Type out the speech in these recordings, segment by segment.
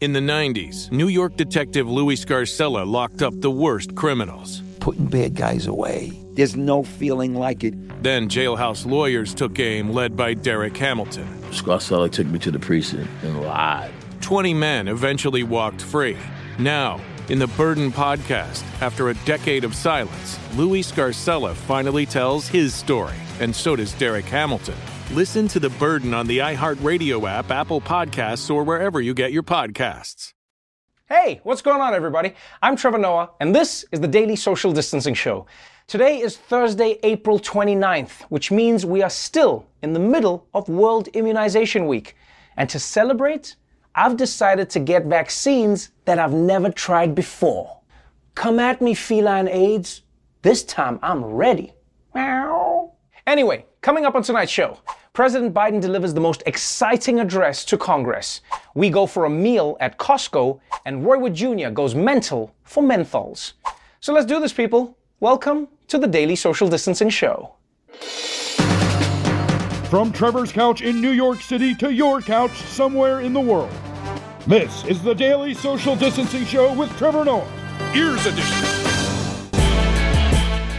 In the 90s, New York detective Louis Scarcella locked up the worst criminals. Putting bad guys away. There's no feeling like it. Then jailhouse lawyers took aim, led by Derek Hamilton. Scarcella took me to the precinct and lied. 20 men eventually walked free. Now, in the Burden podcast, after a decade of silence, Louis Scarcella finally tells his story, and so does Derek Hamilton. Listen to The Burden on the iHeartRadio app, Apple Podcasts, or wherever you get your podcasts. Hey, what's going on, everybody? I'm Trevor Noah, and this is the Daily Social Distancing Show. Today is Thursday, April 29th, which means we are still in the middle of World Immunization Week. And to celebrate, I've decided to get vaccines that I've never tried before. Come at me, feline AIDS. This time I'm ready. Anyway, coming up on tonight's show, President Biden delivers the most exciting address to Congress. We go for a meal at Costco, and Roy Wood Jr. goes mental for menthols. So let's do this, people. Welcome to the Daily Social Distancing Show. From Trevor's couch in New York City to your couch somewhere in the world. This is the Daily Social Distancing Show with Trevor Noah. Ears Edition.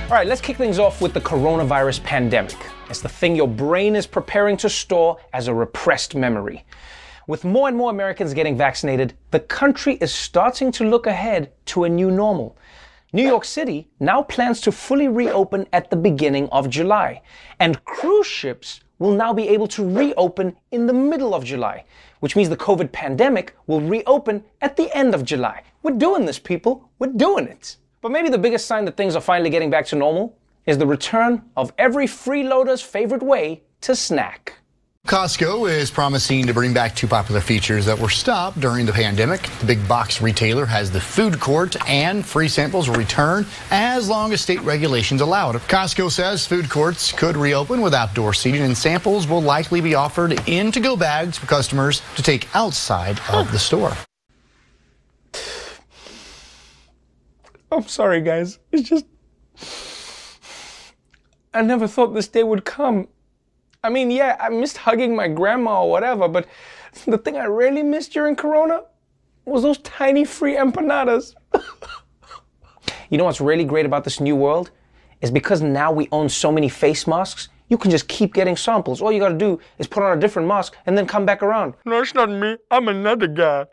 All right, let's kick things off with the coronavirus pandemic. It's the thing your brain is preparing to store as a repressed memory. With more and more Americans getting vaccinated, the country is starting to look ahead to a new normal. New York City now plans to fully reopen at the beginning of July, and cruise ships will now be able to reopen in the middle of July, which means the COVID pandemic will reopen at the end of July. We're doing this, people. We're doing it. But maybe the biggest sign that things are finally getting back to normal is the return of every freeloader's favorite way to snack. Costco is promising to bring back two popular features that were stopped during the pandemic. The big box retailer has the food court and free samples will return as long as state regulations allow it. Costco says food courts could reopen with outdoor seating and samples will likely be offered in to-go bags for customers to take outside of the store. I'm sorry, guys. It's just. I never thought this day would come. I mean, yeah, I missed hugging my grandma or whatever, but the thing I really missed during Corona was those tiny free empanadas. you know what's really great about this new world? Is because now we own so many face masks, you can just keep getting samples. All you gotta do is put on a different mask and then come back around. No, it's not me. I'm another guy.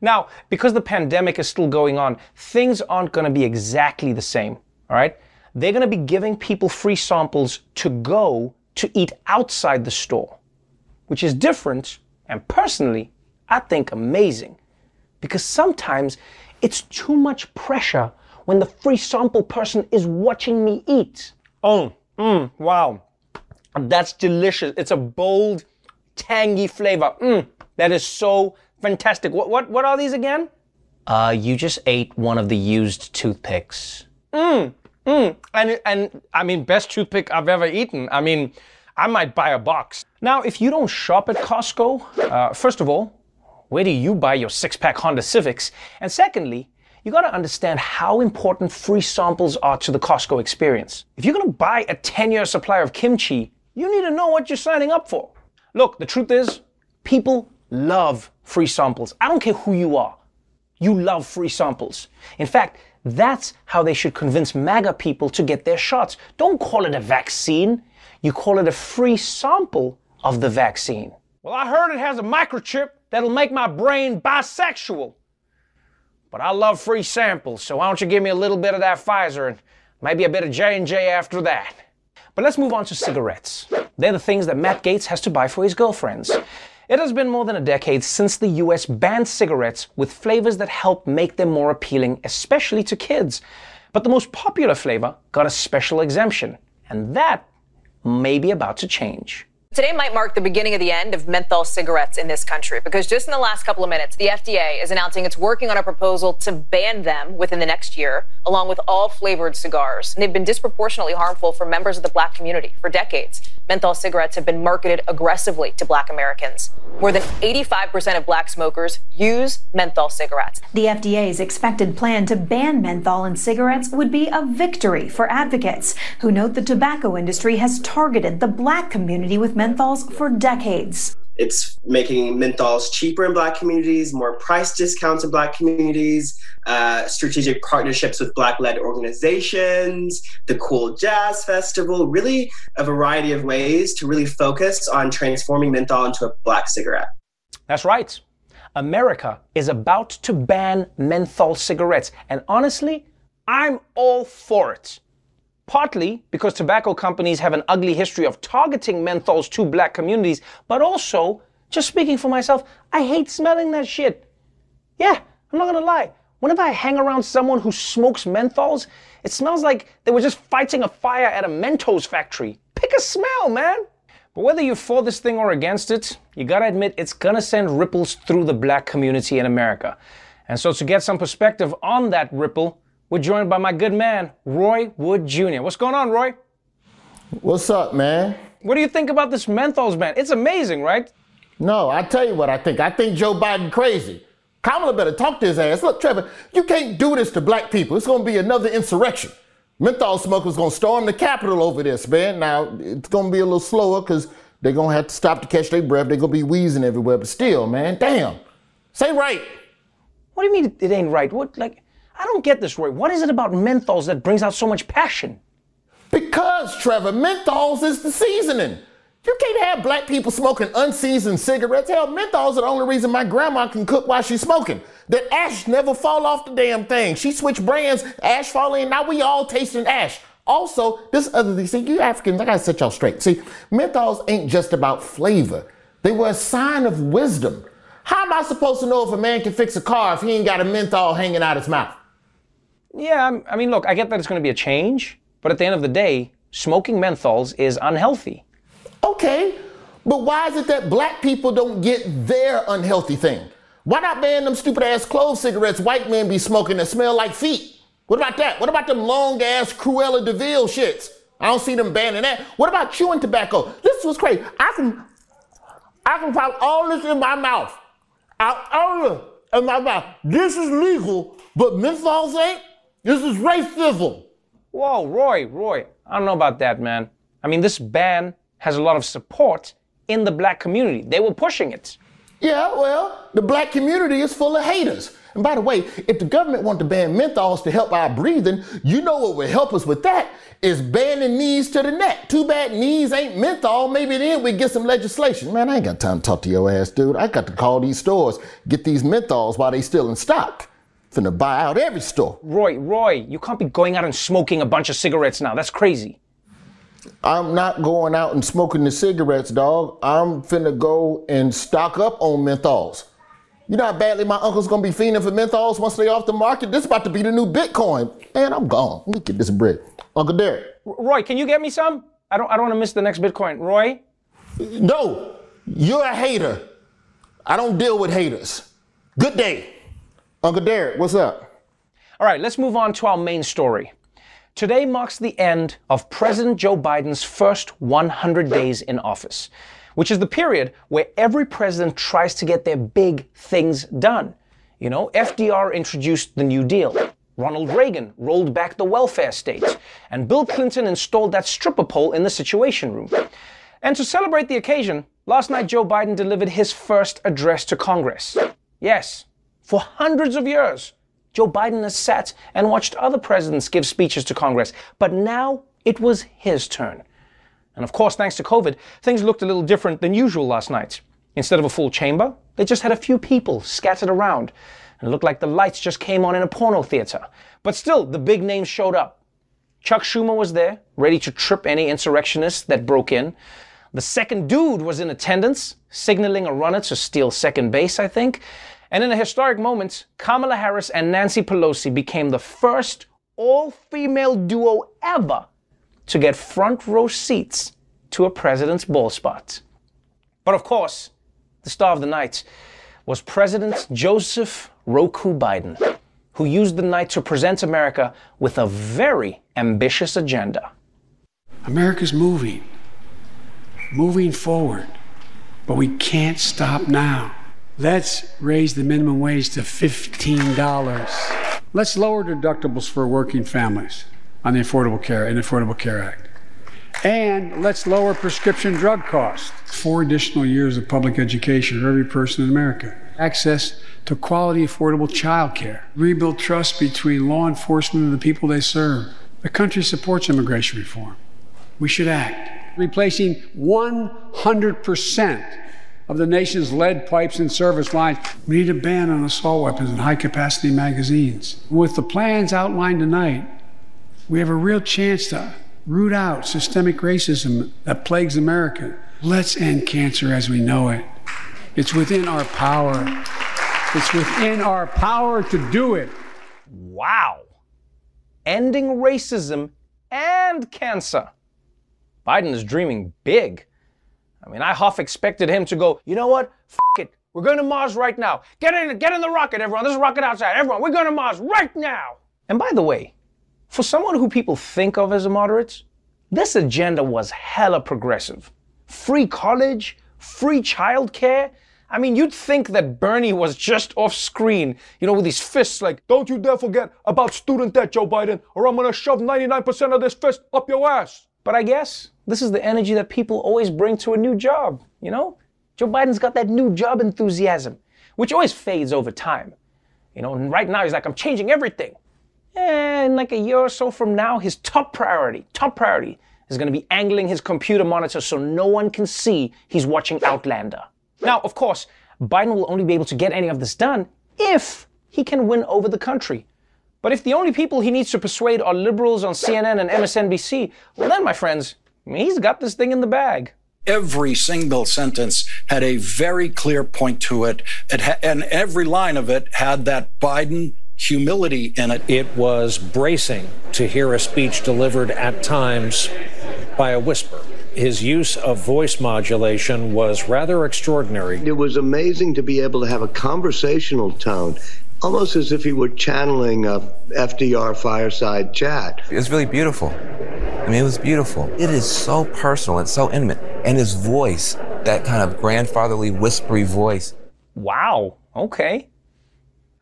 Now, because the pandemic is still going on, things aren't to be exactly the same, all right? They're going to be giving people free samples to go to eat outside the store, which is different and personally, I think amazing. Because sometimes it's too much pressure when the free sample person is watching me eat. Oh, mm, wow. That's delicious. It's a bold, tangy flavor. Mm, that is so fantastic. What, what, what are these again? Uh, you just ate one of the used toothpicks. Mmm, mmm. And, and I mean, best toothpick I've ever eaten. I mean, I might buy a box. Now, if you don't shop at Costco, uh, first of all, where do you buy your six pack Honda Civics? And secondly, you gotta understand how important free samples are to the Costco experience. If you're gonna buy a 10 year supply of kimchi, you need to know what you're signing up for. Look, the truth is, people love free samples. I don't care who you are. You love free samples. In fact, that's how they should convince MAGA people to get their shots. Don't call it a vaccine. You call it a free sample of the vaccine. Well, I heard it has a microchip that'll make my brain bisexual. But I love free samples, so why don't you give me a little bit of that Pfizer and maybe a bit of J&J after that. But let's move on to cigarettes. They're the things that Matt Gaetz has to buy for his girlfriends. It has been more than a decade since the US banned cigarettes with flavors that help make them more appealing, especially to kids. But the most popular flavor got a special exemption, and that may be about to change. Today might mark the beginning of the end of menthol cigarettes in this country because just in the last couple of minutes, the FDA is announcing it's working on a proposal to ban them within the next year, along with all flavored cigars. And they've been disproportionately harmful for members of the black community for decades. Menthol cigarettes have been marketed aggressively to black Americans. More than 85% of black smokers use menthol cigarettes. The FDA's expected plan to ban menthol in cigarettes would be a victory for advocates who note the tobacco industry has targeted the black community with menthols for decades. It's making menthols cheaper in Black communities, more price discounts in Black communities, uh, strategic partnerships with Black led organizations, the Kool Jazz Festival, really a variety of ways to really focus on transforming menthol into a Black cigarette. That's right. America is about to ban menthol cigarettes. And honestly, I'm all for it. Partly because tobacco companies have an ugly history of targeting menthols to black communities, but also, just speaking for myself, I hate smelling that shit. Yeah, I'm not gonna lie. Whenever I hang around someone who smokes menthols, it smells like they were just fighting a fire at a Mentos factory. Pick a smell, man. But whether you're for this thing or against it, you gotta admit it's gonna send ripples through the black community in America. And so to get some perspective on that ripple, we're joined by my good man, Roy Wood Jr. What's going on, Roy? What's up, man? What do you think about this menthols ban? It's amazing, right? No, I tell you what I think. I think Joe Biden crazy. Kamala better talk to his ass. Look, Trevor, you can't do this to black people. It's going to be another insurrection. Menthol smokers going to storm the Capitol over this, man. Now, it's going to be a little slower because they're going to have to stop to catch their breath. They're going to be wheezing everywhere. But still, man, damn. Say right. What do you mean it ain't right? What, like, I don't get this, Roy. What is it about menthols that brings out so much passion? Because, Trevor, menthols is the seasoning. You can't have black people smoking unseasoned cigarettes. Hell, menthols are the only reason my grandma can cook while she's smoking. That ash never fall off the damn thing. She switched brands, ash fall in, now we all tasting ash. Also, this other thing, see, you Africans, I gotta set y'all straight. See, menthols ain't just about flavor. They were a sign of wisdom. How am I supposed to know if a man can fix a car if he ain't got a menthol hanging out his mouth? Yeah, I mean, look, I get that it's going to be a change, but at the end of the day, smoking menthols is unhealthy. Okay, but why is it that black people don't get their unhealthy thing? Why not ban them stupid ass clove cigarettes white men be smoking that smell like feet? What about that? What about them long ass Cruella de Vil shits? I don't see them banning that. What about chewing tobacco? This was crazy. I can, I can pop all this in my mouth. Out, out in my mouth. This is legal, but menthols ain't. This is racism. Whoa, Roy, Roy, I don't know about that, man. I mean, this ban has a lot of support in the black community. They were pushing it. Yeah, well, the black community is full of haters. And by the way, if the government wanted to ban menthols to help our breathing, you know what would help us with that is banning knees to the neck. Too bad knees ain't menthol. Maybe then we get some legislation. Man, I ain't got time to talk to your ass, dude. I got to call these stores, get these menthols while they still in stock. Finna buy out every store. Roy, Roy, you can't be going out and smoking a bunch of cigarettes now. That's crazy. I'm not going out and smoking the cigarettes, dog. I'm finna go and stock up on menthols. You know how badly my uncle's gonna be fiending for menthols once they off the market? This about to be the new Bitcoin. Man, I'm gone. Let me get this bread. Uncle Derek. Roy, can you get me some? I don't I don't want to miss the next Bitcoin. Roy? No. You're a hater. I don't deal with haters. Good day. Uncle Derek, what's up? All right, let's move on to our main story. Today marks the end of President Joe Biden's first 100 days in office, which is the period where every president tries to get their big things done. You know, FDR introduced the New Deal. Ronald Reagan rolled back the welfare state, and Bill Clinton installed that stripper pole in the Situation Room. And to celebrate the occasion, last night Joe Biden delivered his first address to Congress. Yes, for hundreds of years, Joe Biden has sat and watched other presidents give speeches to Congress, but now it was his turn. And of course, thanks to COVID, things looked a little different than usual last night. Instead of a full chamber, they just had a few people scattered around. And it looked like the lights just came on in a porno theater. But still, the big names showed up. Chuck Schumer was there, ready to trip any insurrectionists that broke in. The second dude was in attendance, signaling a runner to steal second base, I think. And in a historic moment, Kamala Harris and Nancy Pelosi became the first all female duo ever to get front row seats to a president's ball spot. But of course, the star of the night was President Joseph Roku Biden, who used the night to present America with a very ambitious agenda. America's moving, moving forward, but we can't stop now. Let's raise the minimum wage to $15. Let's lower deductibles for working families on the Affordable Care and Affordable Care Act. And let's lower prescription drug costs. Four additional years of public education for every person in America. Access to quality, affordable child care. Rebuild trust between law enforcement and the people they serve. The country supports immigration reform. We should act. Replacing 100% of the nation's lead pipes and service lines. We need a ban on assault weapons and high capacity magazines. With the plans outlined tonight, we have a real chance to root out systemic racism that plagues America. Let's end cancer as we know it. It's within our power. It's within our power to do it. Wow. Ending racism and cancer. Biden is dreaming big. I mean, I half expected him to go, you know what? F it. We're going to Mars right now. Get in, get in the rocket, everyone. There's a rocket outside. Everyone, we're going to Mars right now. And by the way, for someone who people think of as a moderate, this agenda was hella progressive. Free college, free childcare. I mean, you'd think that Bernie was just off screen, you know, with his fists like, don't you dare forget about student debt, Joe Biden, or I'm gonna shove 99% of this fist up your ass. But I guess this is the energy that people always bring to a new job, you know? Joe Biden's got that new job enthusiasm, which always fades over time. You know, and right now he's like, I'm changing everything. And like a year or so from now, his top priority, top priority, is going to be angling his computer monitor so no one can see he's watching Outlander. Now, of course, Biden will only be able to get any of this done if he can win over the country. But if the only people he needs to persuade are liberals on CNN and MSNBC, well, then, my friends, he's got this thing in the bag. Every single sentence had a very clear point to it, it ha- and every line of it had that Biden humility in it. It was bracing to hear a speech delivered at times by a whisper. His use of voice modulation was rather extraordinary. It was amazing to be able to have a conversational tone, almost as if he were channeling a FDR fireside chat. It was really beautiful. I mean, it was beautiful. It is so personal and so intimate. And his voice, that kind of grandfatherly, whispery voice. Wow, okay.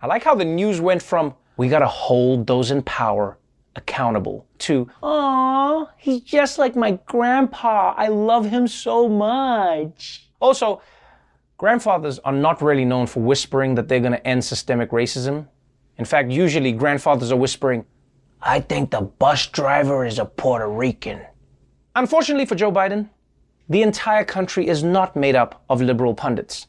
I like how the news went from, we gotta hold those in power accountable, to, "Aw, he's just like my grandpa. I love him so much. Also, grandfathers are not really known for whispering that they're gonna end systemic racism. In fact, usually grandfathers are whispering, I think the bus driver is a Puerto Rican. Unfortunately for Joe Biden, the entire country is not made up of liberal pundits.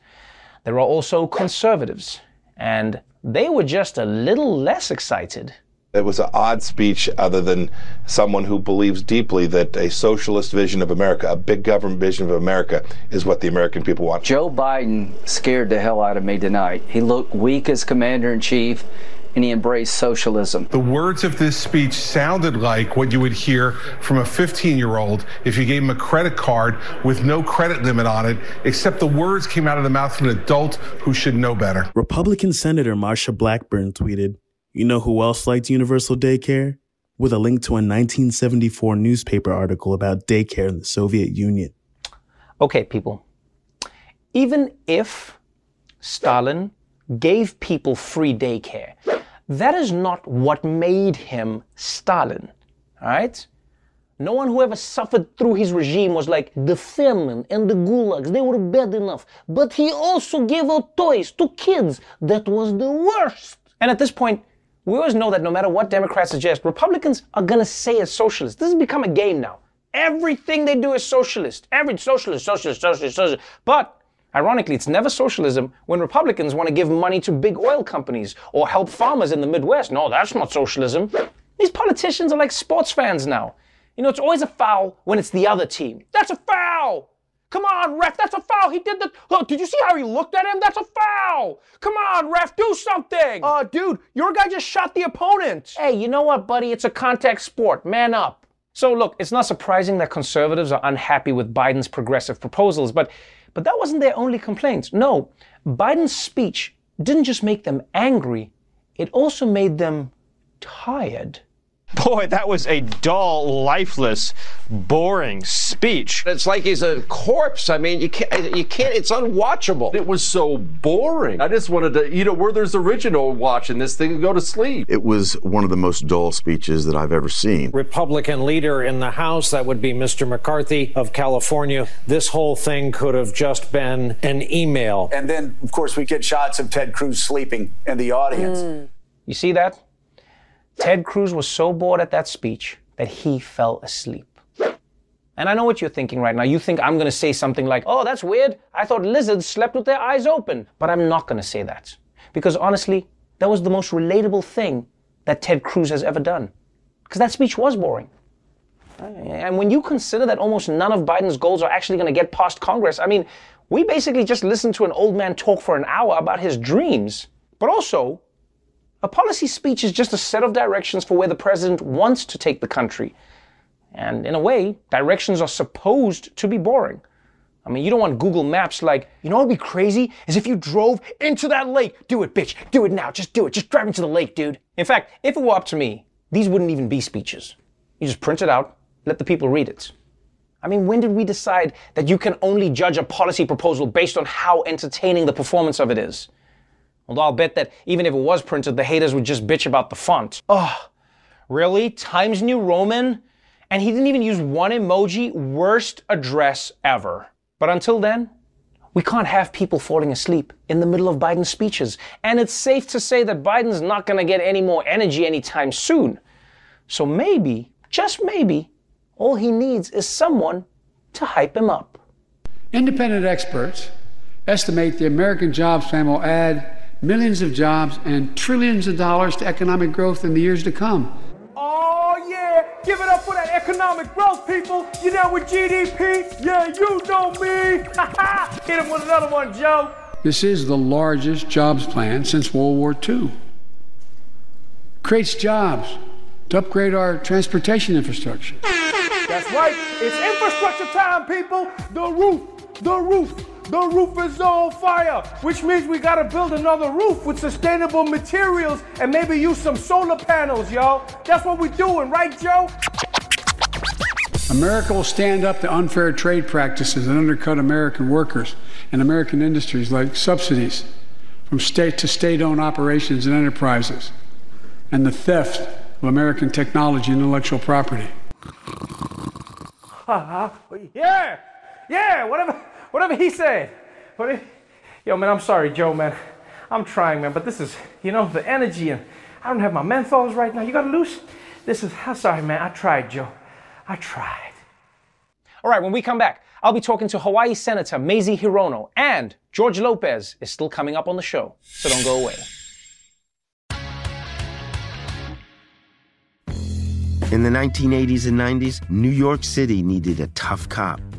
There are also conservatives, and they were just a little less excited. It was an odd speech, other than someone who believes deeply that a socialist vision of America, a big government vision of America, is what the American people want. Joe Biden scared the hell out of me tonight. He looked weak as commander in chief and he embraced socialism. The words of this speech sounded like what you would hear from a 15 year old if you gave him a credit card with no credit limit on it, except the words came out of the mouth of an adult who should know better. Republican Senator Marsha Blackburn tweeted, You know who else liked universal daycare? With a link to a 1974 newspaper article about daycare in the Soviet Union. Okay, people. Even if Stalin gave people free daycare, that is not what made him Stalin. All right? No one who ever suffered through his regime was like, the famine and the gulags, they were bad enough. But he also gave out toys to kids. That was the worst. And at this point, we always know that no matter what Democrats suggest, Republicans are going to say it's socialist. This has become a game now. Everything they do is socialist. Every socialist, socialist, socialist, socialist. But Ironically, it's never socialism when Republicans want to give money to big oil companies or help farmers in the Midwest. No, that's not socialism. These politicians are like sports fans now. You know, it's always a foul when it's the other team. That's a foul! Come on, ref, that's a foul. He did the. Oh, did you see how he looked at him? That's a foul. Come on, ref, do something. Uh, dude, your guy just shot the opponent. Hey, you know what, buddy? It's a contact sport. Man up. So, look, it's not surprising that conservatives are unhappy with Biden's progressive proposals, but But that wasn't their only complaint. No, Biden's speech didn't just make them angry, it also made them tired. Boy, that was a dull, lifeless, boring speech. It's like he's a corpse. I mean, you can't, you can't, it's unwatchable. It was so boring. I just wanted to, you know, Werther's original watching this thing and go to sleep. It was one of the most dull speeches that I've ever seen. Republican leader in the House, that would be Mr. McCarthy of California. This whole thing could have just been an email. And then, of course, we get shots of Ted Cruz sleeping in the audience. Mm. You see that? Ted Cruz was so bored at that speech that he fell asleep. And I know what you're thinking right now. You think I'm going to say something like, oh, that's weird. I thought lizards slept with their eyes open. But I'm not going to say that. Because honestly, that was the most relatable thing that Ted Cruz has ever done. Because that speech was boring. And when you consider that almost none of Biden's goals are actually going to get past Congress, I mean, we basically just listened to an old man talk for an hour about his dreams. But also, a policy speech is just a set of directions for where the president wants to take the country. And in a way, directions are supposed to be boring. I mean, you don't want Google Maps like, you know what would be crazy? Is if you drove into that lake. Do it, bitch. Do it now. Just do it. Just drive into the lake, dude. In fact, if it were up to me, these wouldn't even be speeches. You just print it out, let the people read it. I mean, when did we decide that you can only judge a policy proposal based on how entertaining the performance of it is? Although I'll bet that even if it was printed, the haters would just bitch about the font. Oh, really? Times New Roman? And he didn't even use one emoji. Worst address ever. But until then, we can't have people falling asleep in the middle of Biden's speeches. And it's safe to say that Biden's not going to get any more energy anytime soon. So maybe, just maybe, all he needs is someone to hype him up. Independent experts estimate the American Jobs Plan will add millions of jobs and trillions of dollars to economic growth in the years to come. Oh, yeah. Give it up for that economic growth, people. You know with GDP? Yeah, you know me. Hit him with another one, Joe. This is the largest jobs plan since World War II. Creates jobs to upgrade our transportation infrastructure. That's right. It's infrastructure time, people. The roof, the roof, the roof is on fire, which means we gotta build another roof with sustainable materials and maybe use some solar panels, y'all. That's what we're doing, right, Joe? America will stand up to unfair trade practices that undercut American workers and American industries like subsidies from state to state owned operations and enterprises and the theft of American technology and intellectual property. yeah, yeah, whatever, whatever he said. What if, yo, man, I'm sorry, Joe, man. I'm trying, man, but this is, you know, the energy and I don't have my menthols right now. You got to loose? This is, I'm sorry, man. I tried, Joe. I tried. All right, when we come back, I'll be talking to Hawaii Senator Mazie Hirono, and George Lopez is still coming up on the show, so don't go away. In the 1980s and 90s, New York City needed a tough cop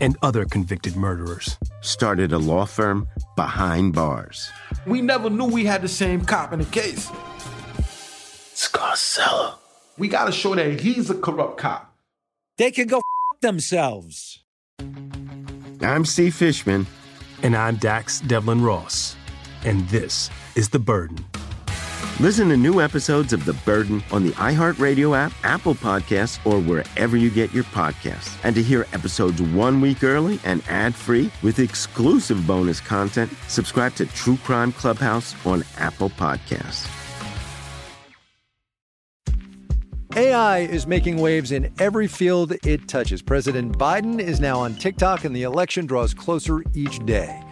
and other convicted murderers started a law firm behind bars. We never knew we had the same cop in the case. Scarcella. We gotta show that he's a corrupt cop. They can go f- themselves. I'm Steve Fishman. And I'm Dax Devlin Ross. And this is The Burden. Listen to new episodes of The Burden on the iHeartRadio app, Apple Podcasts, or wherever you get your podcasts. And to hear episodes one week early and ad free with exclusive bonus content, subscribe to True Crime Clubhouse on Apple Podcasts. AI is making waves in every field it touches. President Biden is now on TikTok, and the election draws closer each day.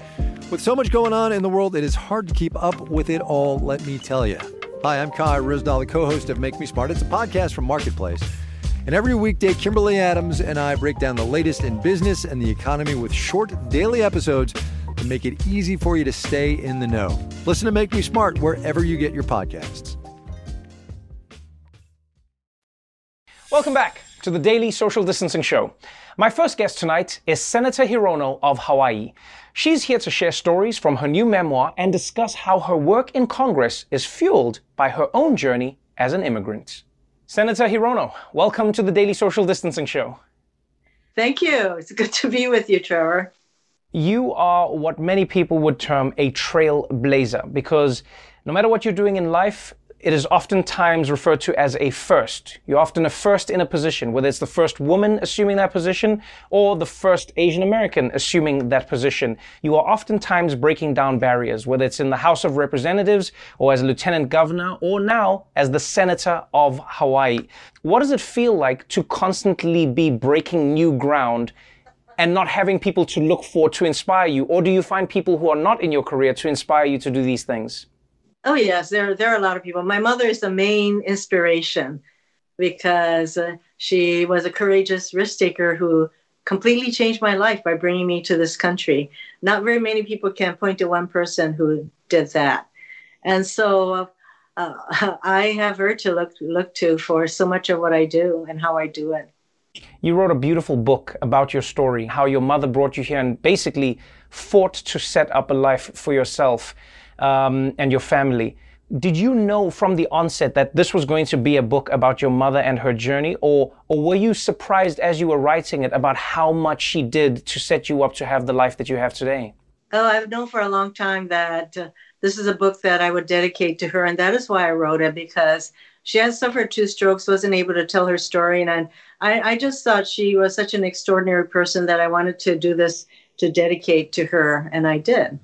With so much going on in the world, it is hard to keep up with it all, let me tell you. Hi, I'm Kai Ryssdal, the co host of Make Me Smart. It's a podcast from Marketplace. And every weekday, Kimberly Adams and I break down the latest in business and the economy with short daily episodes and make it easy for you to stay in the know. Listen to Make Me Smart wherever you get your podcasts. Welcome back to the Daily Social Distancing Show. My first guest tonight is Senator Hirono of Hawaii. She's here to share stories from her new memoir and discuss how her work in Congress is fueled by her own journey as an immigrant. Senator Hirono, welcome to the Daily Social Distancing Show. Thank you. It's good to be with you, Trevor. You are what many people would term a trailblazer because no matter what you're doing in life, it is oftentimes referred to as a first. You're often a first in a position, whether it's the first woman assuming that position or the first Asian American assuming that position. You are oftentimes breaking down barriers, whether it's in the House of Representatives or as a lieutenant governor or now as the senator of Hawaii. What does it feel like to constantly be breaking new ground and not having people to look for to inspire you? Or do you find people who are not in your career to inspire you to do these things? Oh yes, there there are a lot of people. My mother is the main inspiration because uh, she was a courageous risk taker who completely changed my life by bringing me to this country. Not very many people can point to one person who did that, and so uh, I have her to look look to for so much of what I do and how I do it. You wrote a beautiful book about your story, how your mother brought you here and basically fought to set up a life for yourself um, and your family. Did you know from the onset that this was going to be a book about your mother and her journey, or or were you surprised as you were writing it about how much she did to set you up to have the life that you have today? Oh, I've known for a long time that uh, this is a book that I would dedicate to her, and that is why I wrote it because she has suffered two strokes, wasn't able to tell her story, and I, I just thought she was such an extraordinary person that I wanted to do this to dedicate to her, and I did.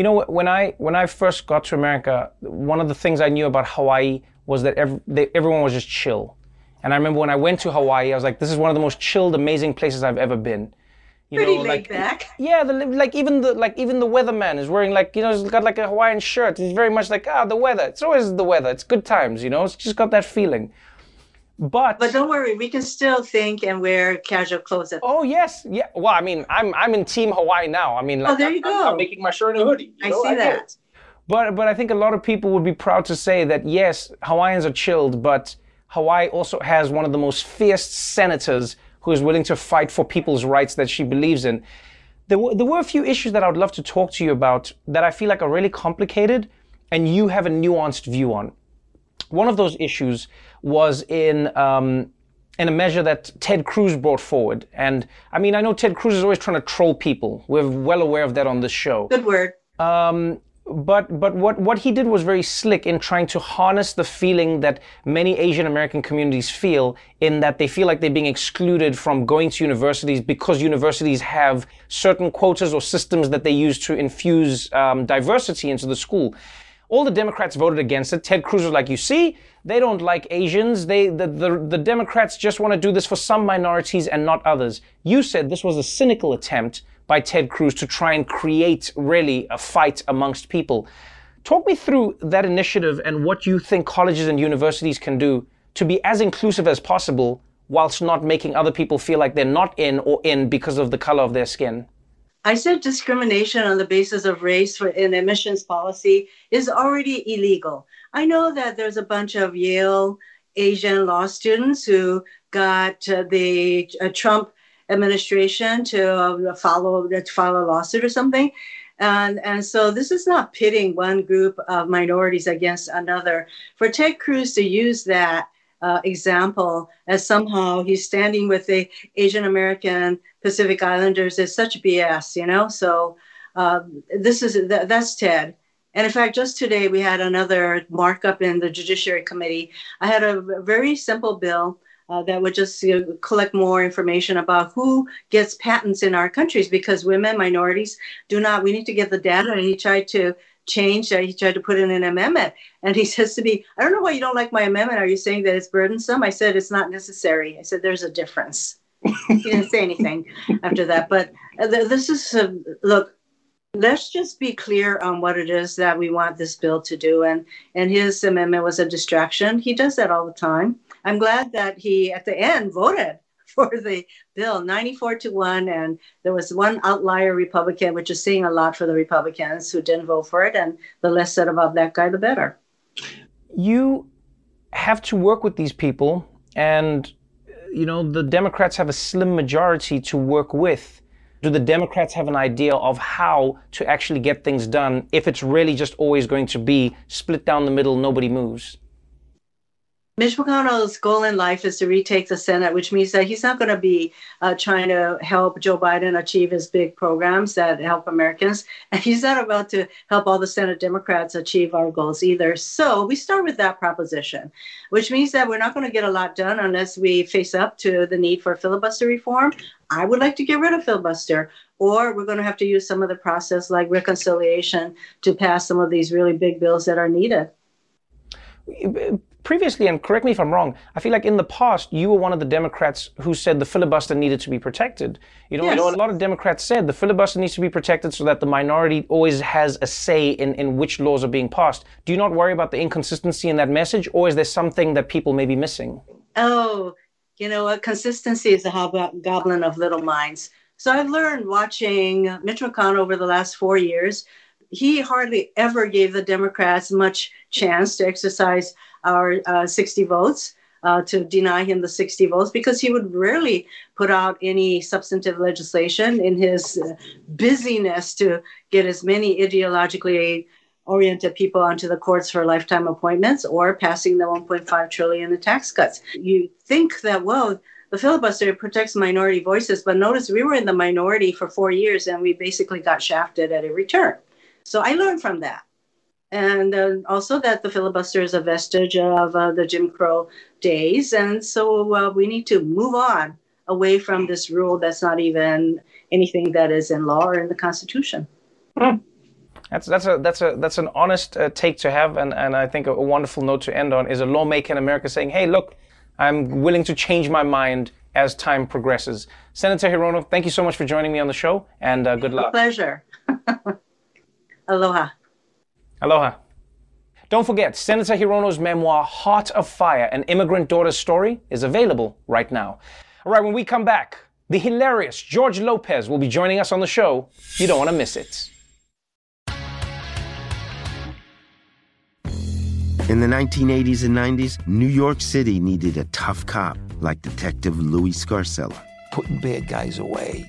You know, when I when I first got to America, one of the things I knew about Hawaii was that every, they, everyone was just chill. And I remember when I went to Hawaii, I was like, this is one of the most chilled, amazing places I've ever been. You Pretty know, laid like, back. Yeah, the, like even the like even the weatherman is wearing like you know he's got like a Hawaiian shirt. He's very much like ah the weather. It's always the weather. It's good times. You know, it's just got that feeling. But but don't worry, we can still think and wear casual clothes. At oh yes, yeah. Well, I mean, I'm I'm in Team Hawaii now. I mean, oh, like, oh there you I'm, go. I'm making my shirt and a hoodie. I know? see I that. But but I think a lot of people would be proud to say that yes, Hawaiians are chilled, but Hawaii also has one of the most fierce senators who is willing to fight for people's rights that she believes in. There were, there were a few issues that I would love to talk to you about that I feel like are really complicated and you have a nuanced view on. One of those issues was in um, in a measure that Ted Cruz brought forward. And I mean, I know Ted Cruz is always trying to troll people. We're well aware of that on this show. Good word. Um, but but what, what he did was very slick in trying to harness the feeling that many Asian American communities feel in that they feel like they're being excluded from going to universities because universities have certain quotas or systems that they use to infuse um, diversity into the school. All the Democrats voted against it. Ted Cruz was like, you see, they don't like Asians. They, the, the, the Democrats just want to do this for some minorities and not others. You said this was a cynical attempt by Ted Cruz to try and create really a fight amongst people. Talk me through that initiative and what you think colleges and universities can do to be as inclusive as possible whilst not making other people feel like they're not in or in because of the color of their skin. I said discrimination on the basis of race for in admissions policy is already illegal. I know that there's a bunch of Yale Asian law students who got uh, the uh, Trump administration to uh, follow to file a lawsuit or something. And, and so this is not pitting one group of minorities against another. For Ted Cruz to use that uh, example as somehow he's standing with the Asian American Pacific Islanders is such BS, you know. So uh, this is th- that's Ted. And in fact, just today we had another markup in the Judiciary Committee. I had a very simple bill uh, that would just you know, collect more information about who gets patents in our countries because women, minorities do not. We need to get the data. And he tried to changed. He tried to put in an amendment. And he says to me, I don't know why you don't like my amendment. Are you saying that it's burdensome? I said, it's not necessary. I said, there's a difference. he didn't say anything after that. But uh, this is, a, look, let's just be clear on what it is that we want this bill to do. And, and his amendment was a distraction. He does that all the time. I'm glad that he, at the end, voted for the bill 94 to 1 and there was one outlier republican which is saying a lot for the republicans who didn't vote for it and the less said about that guy the better you have to work with these people and you know the democrats have a slim majority to work with. Do the democrats have an idea of how to actually get things done if it's really just always going to be split down the middle nobody moves Mitch McConnell's goal in life is to retake the Senate, which means that he's not going to be uh, trying to help Joe Biden achieve his big programs that help Americans. And he's not about to help all the Senate Democrats achieve our goals either. So we start with that proposition, which means that we're not going to get a lot done unless we face up to the need for filibuster reform. I would like to get rid of filibuster or we're going to have to use some of the process like reconciliation to pass some of these really big bills that are needed previously, and correct me if I'm wrong, I feel like in the past you were one of the Democrats who said the filibuster needed to be protected. You know, yes. a lot of Democrats said the filibuster needs to be protected so that the minority always has a say in, in which laws are being passed. Do you not worry about the inconsistency in that message, or is there something that people may be missing? Oh, you know what? Consistency is a hobgoblin of little minds. So I've learned watching Mitch McConnell over the last four years. He hardly ever gave the Democrats much chance to exercise our uh, 60 votes. Uh, to deny him the 60 votes because he would rarely put out any substantive legislation in his uh, busyness to get as many ideologically oriented people onto the courts for lifetime appointments or passing the 1.5 trillion in tax cuts. You think that well, the filibuster protects minority voices, but notice we were in the minority for four years and we basically got shafted at every turn. So I learned from that and uh, also that the filibuster is a vestige of uh, the Jim Crow days. And so uh, we need to move on away from this rule that's not even anything that is in law or in the Constitution. Mm. That's that's a that's a that's an honest uh, take to have, and, and I think a, a wonderful note to end on is a lawmaker in America saying, "Hey, look, I'm willing to change my mind as time progresses." Senator Hirono, thank you so much for joining me on the show, and uh, good luck. A pleasure. Aloha. Aloha. Don't forget, Senator Hirono's memoir, Heart of Fire An Immigrant Daughter's Story, is available right now. All right, when we come back, the hilarious George Lopez will be joining us on the show. You don't want to miss it. In the 1980s and 90s, New York City needed a tough cop like Detective Louis Scarcella. Putting bad guys away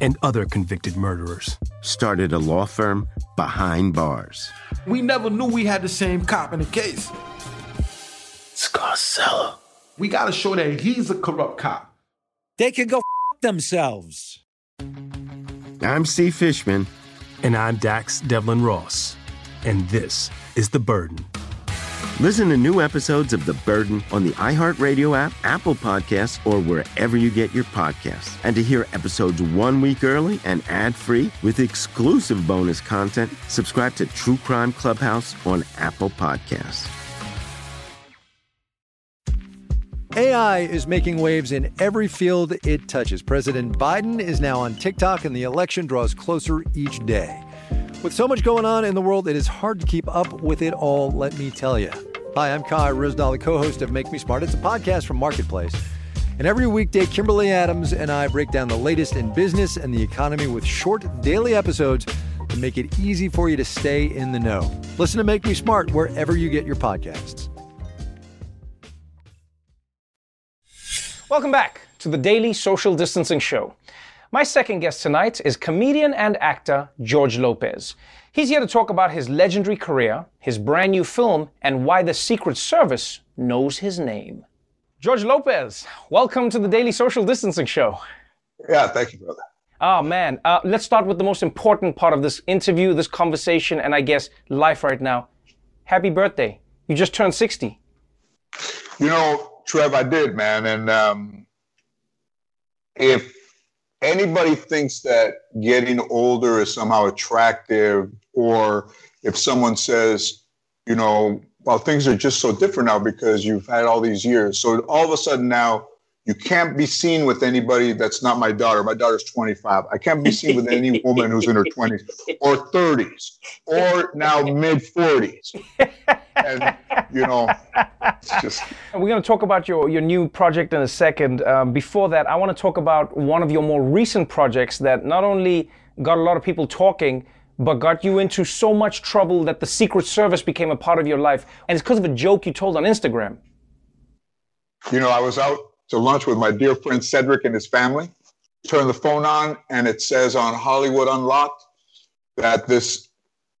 and other convicted murderers. Started a law firm behind bars. We never knew we had the same cop in the case. Scarcella. We gotta show that he's a corrupt cop. They can go f- themselves. I'm Steve Fishman. And I'm Dax Devlin Ross. And this is The Burden. Listen to new episodes of The Burden on the iHeartRadio app, Apple Podcasts, or wherever you get your podcasts. And to hear episodes one week early and ad free with exclusive bonus content, subscribe to True Crime Clubhouse on Apple Podcasts. AI is making waves in every field it touches. President Biden is now on TikTok, and the election draws closer each day. With so much going on in the world, it is hard to keep up with it all, let me tell you. Hi, I'm Kai Ryssdal, the co host of Make Me Smart. It's a podcast from Marketplace. And every weekday, Kimberly Adams and I break down the latest in business and the economy with short daily episodes to make it easy for you to stay in the know. Listen to Make Me Smart wherever you get your podcasts. Welcome back to the Daily Social Distancing Show. My second guest tonight is comedian and actor George Lopez. He's here to talk about his legendary career, his brand new film, and why the Secret Service knows his name. George Lopez, welcome to the Daily Social Distancing Show. Yeah, thank you, brother. Oh, man. Uh, let's start with the most important part of this interview, this conversation, and I guess life right now. Happy birthday. You just turned 60. You know, Trev, I did, man. And um, if anybody thinks that getting older is somehow attractive, or if someone says, you know, well, things are just so different now because you've had all these years. So all of a sudden now you can't be seen with anybody that's not my daughter. My daughter's 25. I can't be seen with any woman who's in her 20s or 30s or now mid 40s. And, you know, it's just. We're going to talk about your, your new project in a second. Um, before that, I want to talk about one of your more recent projects that not only got a lot of people talking, but got you into so much trouble that the Secret Service became a part of your life. And it's because of a joke you told on Instagram. You know, I was out to lunch with my dear friend Cedric and his family. Turn the phone on, and it says on Hollywood Unlocked that this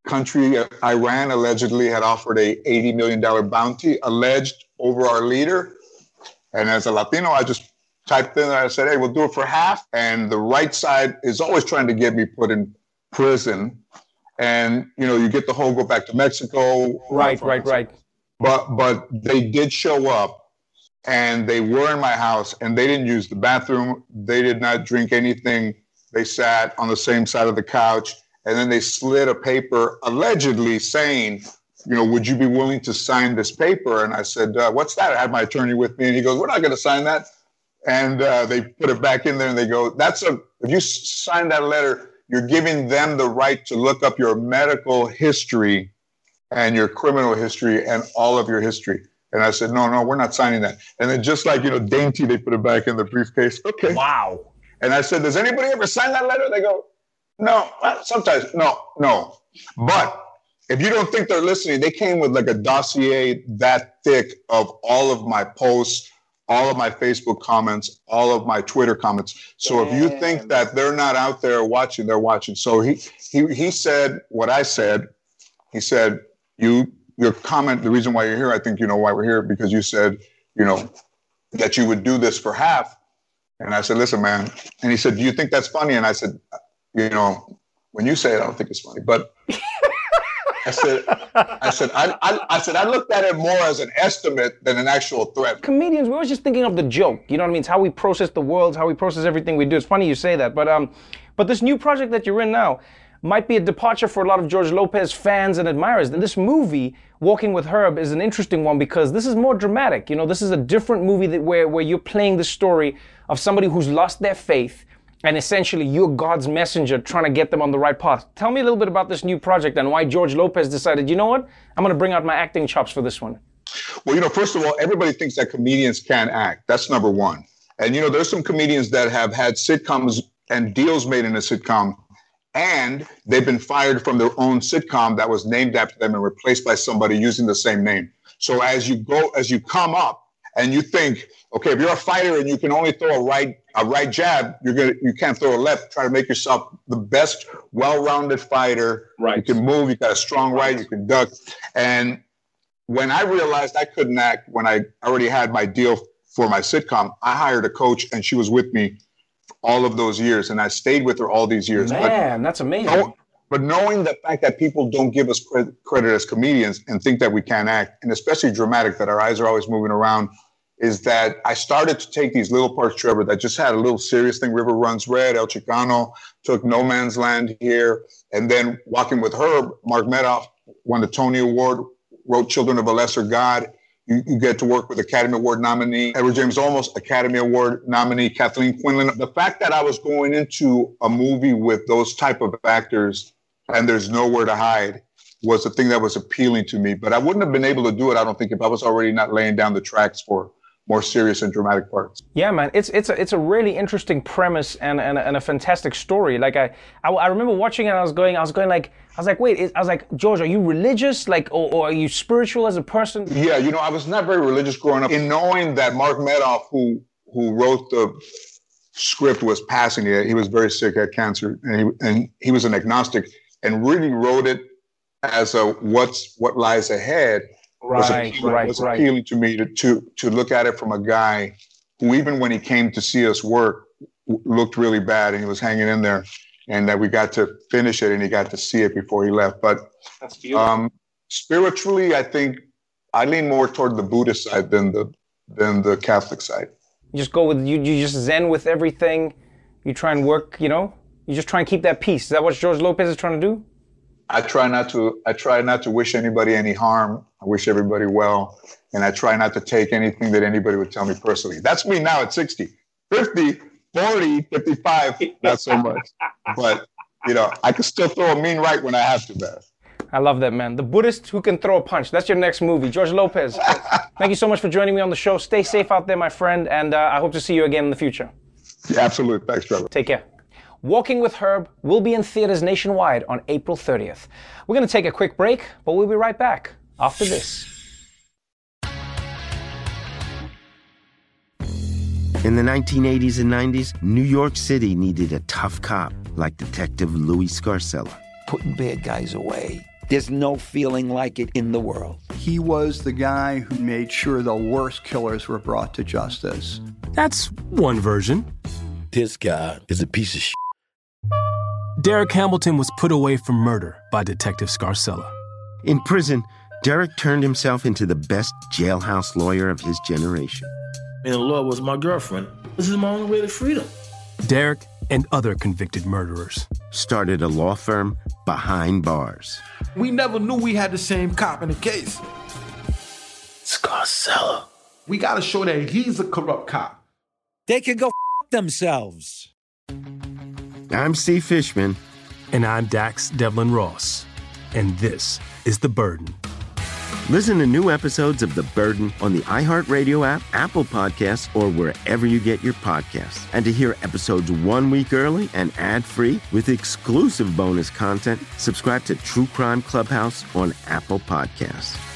country, Iran, allegedly had offered a $80 million bounty alleged over our leader. And as a Latino, I just typed in and I said, hey, we'll do it for half. And the right side is always trying to get me put in prison. And, you know, you get the whole go back to Mexico. Right, right, right. But but they did show up and they were in my house and they didn't use the bathroom. They did not drink anything. They sat on the same side of the couch and then they slid a paper allegedly saying, you know, would you be willing to sign this paper? And I said, uh, what's that? I had my attorney with me and he goes, we're not going to sign that. And uh, they put it back in there and they go, that's a, if you sign that letter, you're giving them the right to look up your medical history and your criminal history and all of your history. And I said, no, no, we're not signing that. And then just like, you know, dainty, they put it back in the briefcase. Okay. Wow. And I said, does anybody ever sign that letter? They go, no, uh, sometimes, no, no. But if you don't think they're listening, they came with like a dossier that thick of all of my posts, all of my Facebook comments, all of my Twitter comments. So Damn. if you think that they're not out there watching, they're watching. So he he he said what I said. He said, you your comment, the reason why you're here, I think you know why we're here because you said, you know, that you would do this for half. And I said, listen, man. And he said, do you think that's funny? And I said, you know, when you say it, I don't think it's funny. But I said, I said, I, I, I, said, I looked at it more as an estimate than an actual threat. Comedians, we're always just thinking of the joke. You know what I mean? It's how we process the world, how we process everything we do. It's funny you say that, but um, but this new project that you're in now might be a departure for a lot of George Lopez fans and admirers. And this movie Walking with Herb is an interesting one because this is more dramatic. You know, this is a different movie that where, where you're playing the story of somebody who's lost their faith and essentially you're God's messenger trying to get them on the right path. Tell me a little bit about this new project and why George Lopez decided, you know what, I'm going to bring out my acting chops for this one. Well, you know, first of all, everybody thinks that comedians can't act. That's number one. And, you know, there's some comedians that have had sitcoms and deals made in a sitcom and they've been fired from their own sitcom that was named after them and replaced by somebody using the same name. So as you go, as you come up and you think, okay, if you're a fighter and you can only throw a right a right jab, you're gonna you can't throw a left. Try to make yourself the best, well-rounded fighter. Right. You can move. You got a strong right. You can duck. And when I realized I couldn't act, when I already had my deal for my sitcom, I hired a coach, and she was with me all of those years, and I stayed with her all these years. Man, but that's amazing. but knowing the fact that people don't give us credit, credit as comedians and think that we can't act, and especially dramatic, that our eyes are always moving around, is that I started to take these little parts, Trevor, that just had a little serious thing. River Runs Red, El Chicano, took No Man's Land here, and then Walking with Herb, Mark Medoff won the Tony Award, wrote Children of a Lesser God, you, you, get to work with Academy Award nominee Edward James Olmos, Academy Award nominee Kathleen Quinlan. The fact that I was going into a movie with those type of actors and there's nowhere to hide was the thing that was appealing to me. But I wouldn't have been able to do it, I don't think, if I was already not laying down the tracks for more serious and dramatic parts. Yeah, man, it's it's a, it's a really interesting premise and, and, and a fantastic story. Like I, I, I remember watching it, I was going, I was going like, I was like, wait, I was like, George, are you religious, like, or, or, are you spiritual as a person? Yeah, you know, I was not very religious growing up. In knowing that Mark Medoff, who who wrote the script, was passing it, he was very sick, had cancer, and he and he was an agnostic, and really wrote it as a what's what lies ahead right, was appealing, right, was right. to me to, to to look at it from a guy who, even when he came to see us work, looked really bad and he was hanging in there, and that we got to finish it and he got to see it before he left. But That's um, spiritually, I think I lean more toward the Buddhist side than the than the Catholic side. You just go with you. You just zen with everything. You try and work, you know, you just try and keep that peace. Is that what George Lopez is trying to do? I try not to. I try not to wish anybody any harm. I wish everybody well, and I try not to take anything that anybody would tell me personally. That's me now at 60, 50, 40, 55. Not so much, but you know, I can still throw a mean right when I have to, man. I love that, man. The Buddhist who can throw a punch. That's your next movie. George Lopez, thank you so much for joining me on the show. Stay safe out there, my friend, and uh, I hope to see you again in the future. Yeah, absolutely. Thanks, Trevor. Take care. Walking with Herb will be in theaters nationwide on April 30th. We're going to take a quick break, but we'll be right back after this. In the 1980s and 90s, New York City needed a tough cop like Detective Louis Scarcella. Putting bad guys away. There's no feeling like it in the world. He was the guy who made sure the worst killers were brought to justice. That's one version. This guy is a piece of shit. Derek Hamilton was put away for murder by Detective Scarcella. In prison, Derek turned himself into the best jailhouse lawyer of his generation. And the law was my girlfriend. This is my only way to freedom. Derek and other convicted murderers started a law firm behind bars. We never knew we had the same cop in the case. Scarcella. We gotta show that he's a corrupt cop. They can go f- themselves. I'm Steve Fishman. And I'm Dax Devlon Ross. And this is The Burden. Listen to new episodes of The Burden on the iHeartRadio app, Apple Podcasts, or wherever you get your podcasts. And to hear episodes one week early and ad free with exclusive bonus content, subscribe to True Crime Clubhouse on Apple Podcasts.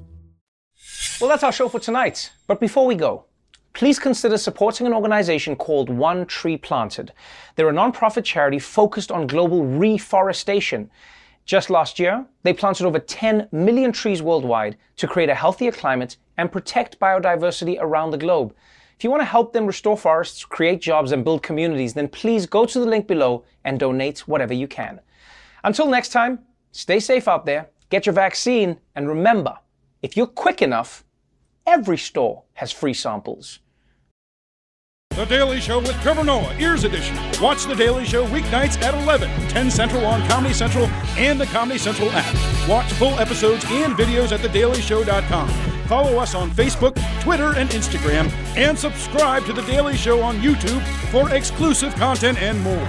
Well, that's our show for tonight. But before we go, please consider supporting an organization called One Tree Planted. They're a nonprofit charity focused on global reforestation. Just last year, they planted over 10 million trees worldwide to create a healthier climate and protect biodiversity around the globe. If you want to help them restore forests, create jobs, and build communities, then please go to the link below and donate whatever you can. Until next time, stay safe out there, get your vaccine, and remember, if you're quick enough, every store has free samples. The Daily Show with Trevor Noah, Ears Edition. Watch The Daily Show weeknights at 11, 10 Central on Comedy Central and the Comedy Central app. Watch full episodes and videos at thedailyshow.com. Follow us on Facebook, Twitter, and Instagram, and subscribe to The Daily Show on YouTube for exclusive content and more.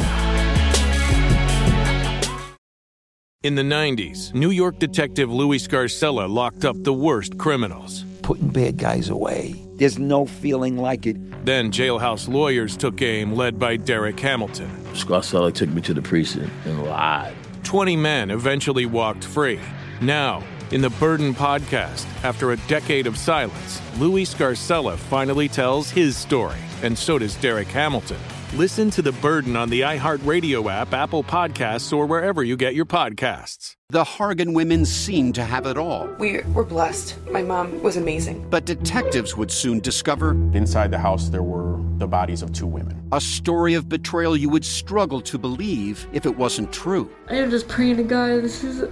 In the 90s, New York detective Louis Scarcella locked up the worst criminals. Putting bad guys away. There's no feeling like it. Then jailhouse lawyers took aim, led by Derek Hamilton. Scarcella took me to the precinct and lied. 20 men eventually walked free. Now, in the Burden podcast, after a decade of silence, Louis Scarcella finally tells his story, and so does Derek Hamilton. Listen to The Burden on the iHeartRadio app, Apple Podcasts, or wherever you get your podcasts. The Hargan women seemed to have it all. We were blessed. My mom was amazing. But detectives would soon discover inside the house there were the bodies of two women. A story of betrayal you would struggle to believe if it wasn't true. I am just praying to God, this is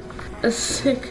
a sick